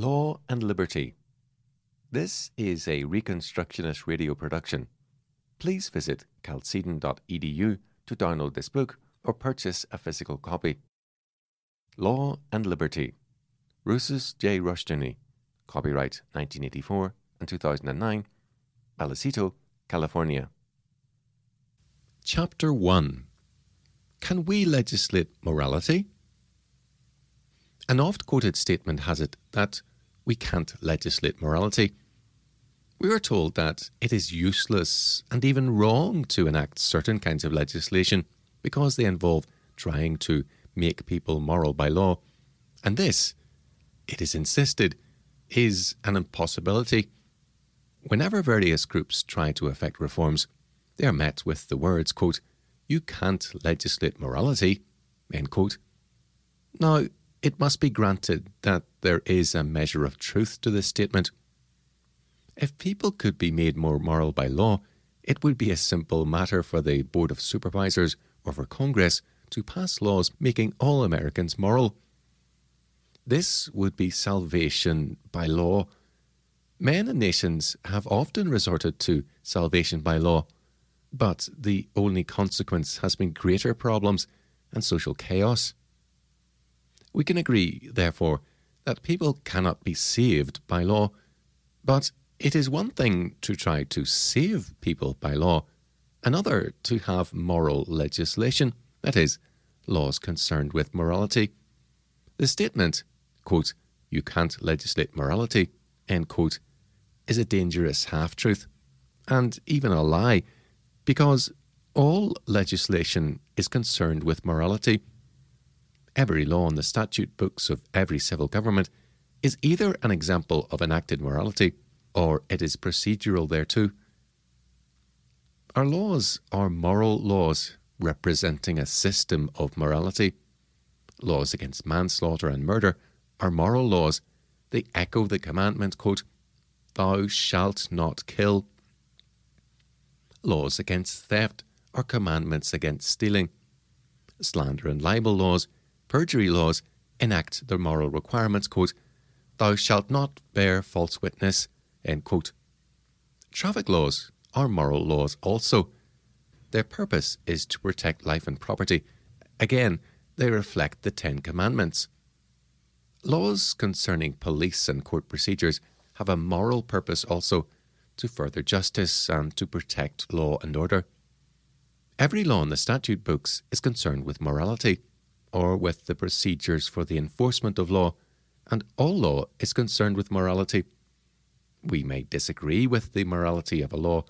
Law and Liberty. This is a Reconstructionist radio production. Please visit chalcedon.edu to download this book or purchase a physical copy. Law and Liberty. Rousas J. Rushdoony. Copyright 1984 and 2009. Vallecito, California. Chapter 1 Can we legislate morality? An oft quoted statement has it that we can't legislate morality. We are told that it is useless and even wrong to enact certain kinds of legislation because they involve trying to make people moral by law. And this, it is insisted, is an impossibility. Whenever various groups try to effect reforms, they are met with the words, quote, You can't legislate morality, end quote. Now, it must be granted that there is a measure of truth to this statement. If people could be made more moral by law, it would be a simple matter for the Board of Supervisors or for Congress to pass laws making all Americans moral. This would be salvation by law. Men and nations have often resorted to salvation by law, but the only consequence has been greater problems and social chaos. We can agree, therefore, that people cannot be saved by law, but it is one thing to try to save people by law, another to have moral legislation, that is, laws concerned with morality. The statement, quote, you can't legislate morality, end quote, is a dangerous half truth, and even a lie, because all legislation is concerned with morality every law in the statute books of every civil government is either an example of enacted morality or it is procedural thereto. Our laws are moral laws representing a system of morality. Laws against manslaughter and murder are moral laws. They echo the commandment, quote, Thou shalt not kill. Laws against theft are commandments against stealing. Slander and libel laws perjury laws enact the moral requirements, quote, Thou shalt not bear false witness, end quote. Traffic laws are moral laws also. Their purpose is to protect life and property. Again, they reflect the Ten Commandments. Laws concerning police and court procedures have a moral purpose also to further justice and to protect law and order. Every law in the statute books is concerned with morality or with the procedures for the enforcement of law, and all law is concerned with morality. We may disagree with the morality of a law,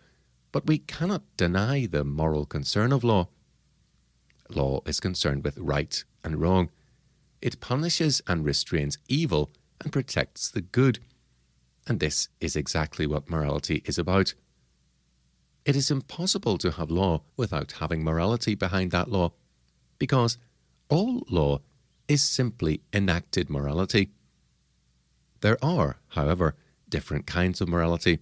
but we cannot deny the moral concern of law. Law is concerned with right and wrong. It punishes and restrains evil and protects the good. And this is exactly what morality is about. It is impossible to have law without having morality behind that law, because all law is simply enacted morality. There are, however, different kinds of morality.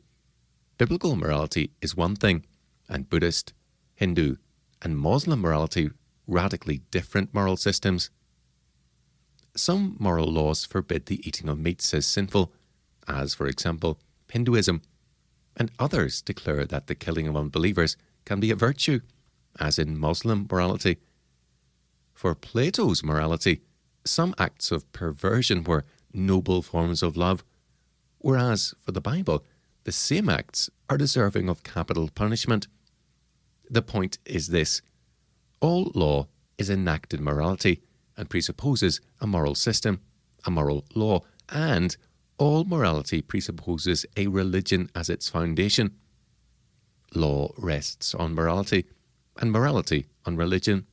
Biblical morality is one thing, and Buddhist, Hindu, and Muslim morality radically different moral systems. Some moral laws forbid the eating of meats as sinful, as, for example, Hinduism, and others declare that the killing of unbelievers can be a virtue, as in Muslim morality. For Plato's morality, some acts of perversion were noble forms of love, whereas for the Bible, the same acts are deserving of capital punishment. The point is this all law is enacted morality and presupposes a moral system, a moral law, and all morality presupposes a religion as its foundation. Law rests on morality, and morality on religion.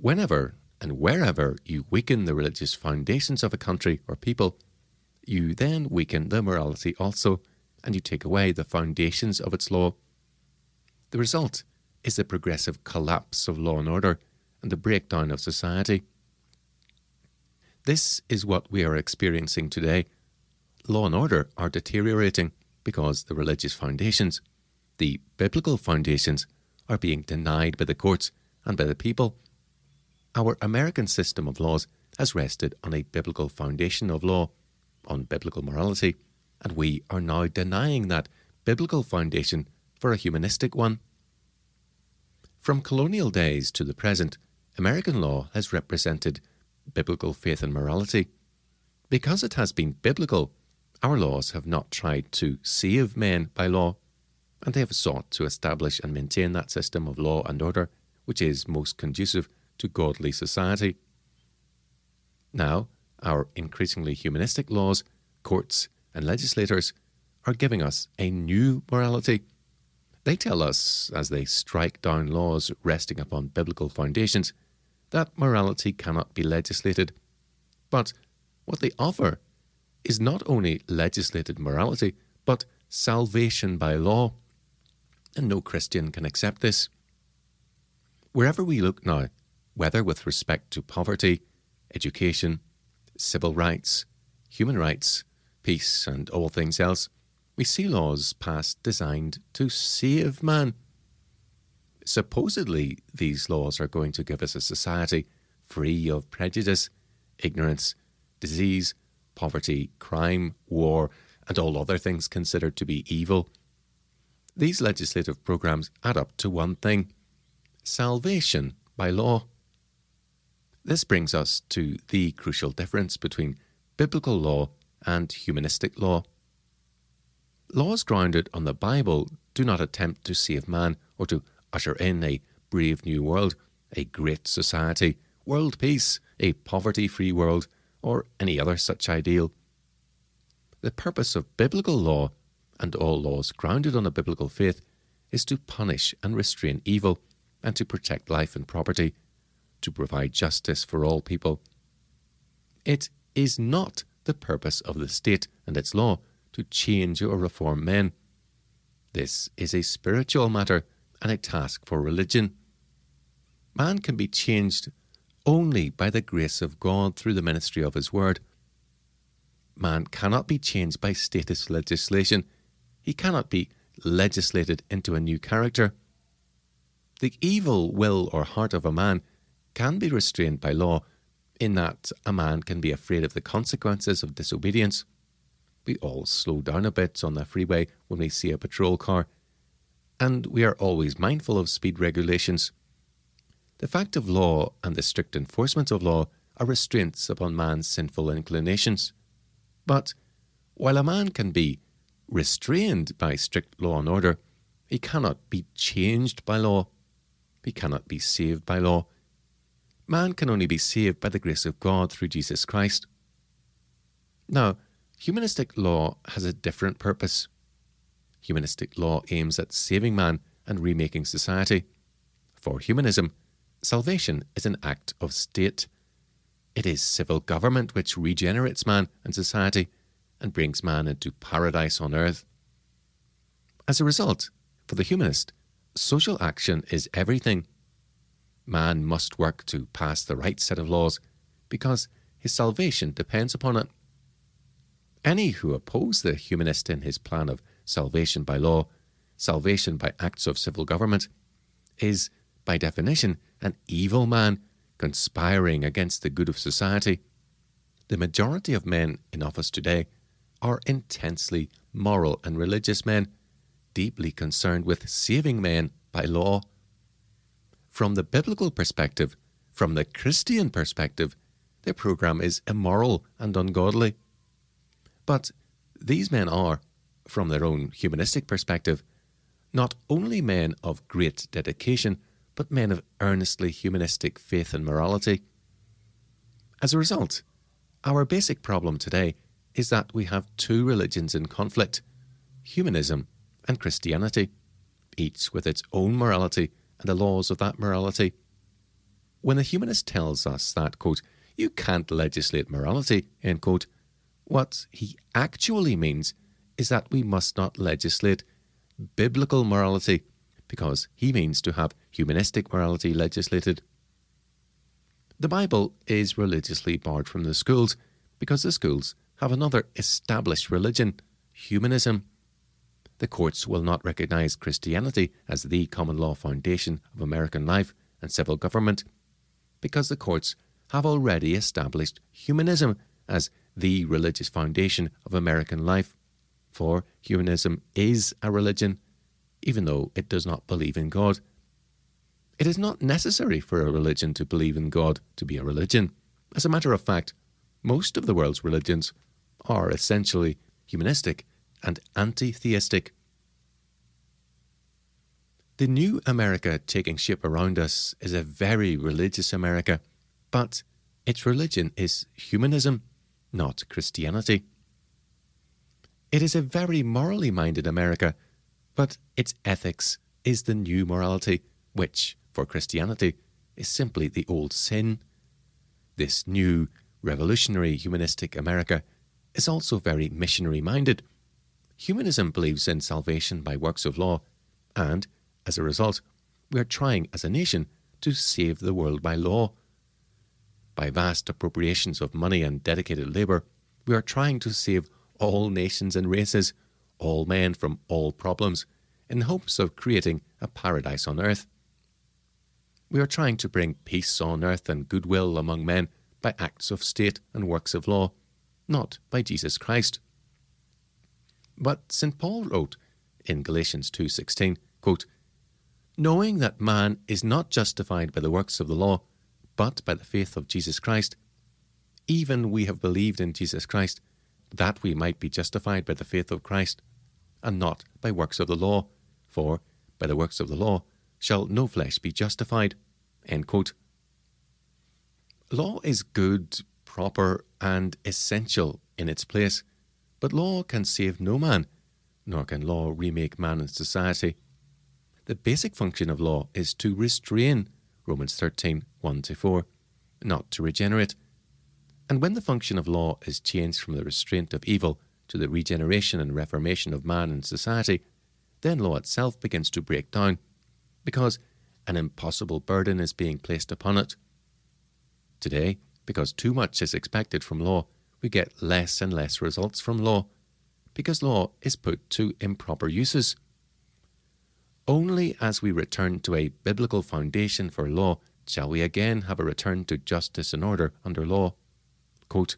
Whenever and wherever you weaken the religious foundations of a country or people, you then weaken the morality also, and you take away the foundations of its law. The result is the progressive collapse of law and order and the breakdown of society. This is what we are experiencing today. Law and order are deteriorating because the religious foundations, the biblical foundations, are being denied by the courts and by the people our American system of laws has rested on a biblical foundation of law, on biblical morality, and we are now denying that biblical foundation for a humanistic one. From colonial days to the present, American law has represented biblical faith and morality. Because it has been biblical, our laws have not tried to save men by law, and they have sought to establish and maintain that system of law and order which is most conducive to godly society. Now, our increasingly humanistic laws, courts, and legislators are giving us a new morality. They tell us, as they strike down laws resting upon biblical foundations, that morality cannot be legislated. But what they offer is not only legislated morality, but salvation by law. And no Christian can accept this. Wherever we look now, whether with respect to poverty, education, civil rights, human rights, peace, and all things else, we see laws passed designed to save man. Supposedly, these laws are going to give us a society free of prejudice, ignorance, disease, poverty, crime, war, and all other things considered to be evil. These legislative programs add up to one thing salvation by law. This brings us to the crucial difference between biblical law and humanistic law. Laws grounded on the Bible do not attempt to save man or to usher in a brave new world, a great society, world peace, a poverty free world, or any other such ideal. The purpose of biblical law, and all laws grounded on a biblical faith, is to punish and restrain evil and to protect life and property, to provide justice for all people. It is not the purpose of the state and its law to change or reform men. This is a spiritual matter and a task for religion. Man can be changed only by the grace of God through the ministry of His Word. Man cannot be changed by status legislation. He cannot be legislated into a new character. The evil will or heart of a man can be restrained by law, in that a man can be afraid of the consequences of disobedience. We all slow down a bit on the freeway when we see a patrol car, and we are always mindful of speed regulations. The fact of law and the strict enforcement of law are restraints upon man's sinful inclinations. But while a man can be restrained by strict law and order, he cannot be changed by law. He cannot be saved by law. Man can only be saved by the grace of God through Jesus Christ. Now, humanistic law has a different purpose. Humanistic law aims at saving man and remaking society. For humanism, salvation is an act of state. It is civil government which regenerates man and society and brings man into paradise on earth. As a result, for the humanist, social action is everything. Man must work to pass the right set of laws because his salvation depends upon it. Any who oppose the humanist in his plan of salvation by law, salvation by acts of civil government, is, by definition, an evil man conspiring against the good of society. The majority of men in office today are intensely moral and religious men deeply concerned with saving men by law. From the biblical perspective, from the Christian perspective, their program is immoral and ungodly. But these men are, from their own humanistic perspective, not only men of great dedication, but men of earnestly humanistic faith and morality. As a result, our basic problem today is that we have two religions in conflict humanism and Christianity, each with its own morality and the laws of that morality. When the humanist tells us that, quote, you can't legislate morality, end quote, what he actually means is that we must not legislate biblical morality because he means to have humanistic morality legislated. The Bible is religiously barred from the schools because the schools have another established religion, humanism the courts will not recognize Christianity as the common law foundation of American life and civil government because the courts have already established humanism as the religious foundation of American life, for humanism is a religion, even though it does not believe in God. It is not necessary for a religion to believe in God to be a religion. As a matter of fact, most of the world's religions are essentially humanistic and anti theistic. The new America taking shape around us is a very religious America, but its religion is humanism, not Christianity. It is a very morally minded America, but its ethics is the new morality, which, for Christianity, is simply the old sin. This new, revolutionary, humanistic America is also very missionary minded. Humanism believes in salvation by works of law, and as a result, we are trying as a nation to save the world by law. By vast appropriations of money and dedicated labour, we are trying to save all nations and races, all men from all problems, in hopes of creating a paradise on earth. We are trying to bring peace on earth and goodwill among men by acts of state and works of law, not by Jesus Christ. But St. Paul wrote in Galatians 2:16, quote, knowing that man is not justified by the works of the law, but by the faith of Jesus Christ. Even we have believed in Jesus Christ, that we might be justified by the faith of Christ, and not by works of the law, for by the works of the law shall no flesh be justified. Law is good, proper, and essential in its place, but law can save no man, nor can law remake man and society. The basic function of law is to restrain, Romans 13 1 4, not to regenerate. And when the function of law is changed from the restraint of evil to the regeneration and reformation of man and society, then law itself begins to break down, because an impossible burden is being placed upon it. Today, because too much is expected from law, we get less and less results from law, because law is put to improper uses. Only as we return to a biblical foundation for law shall we again have a return to justice and order under law. Quote,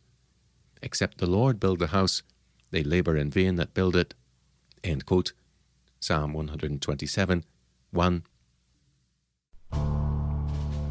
Except the Lord build the house, they labour in vain that build it. End quote. Psalm 127, 1.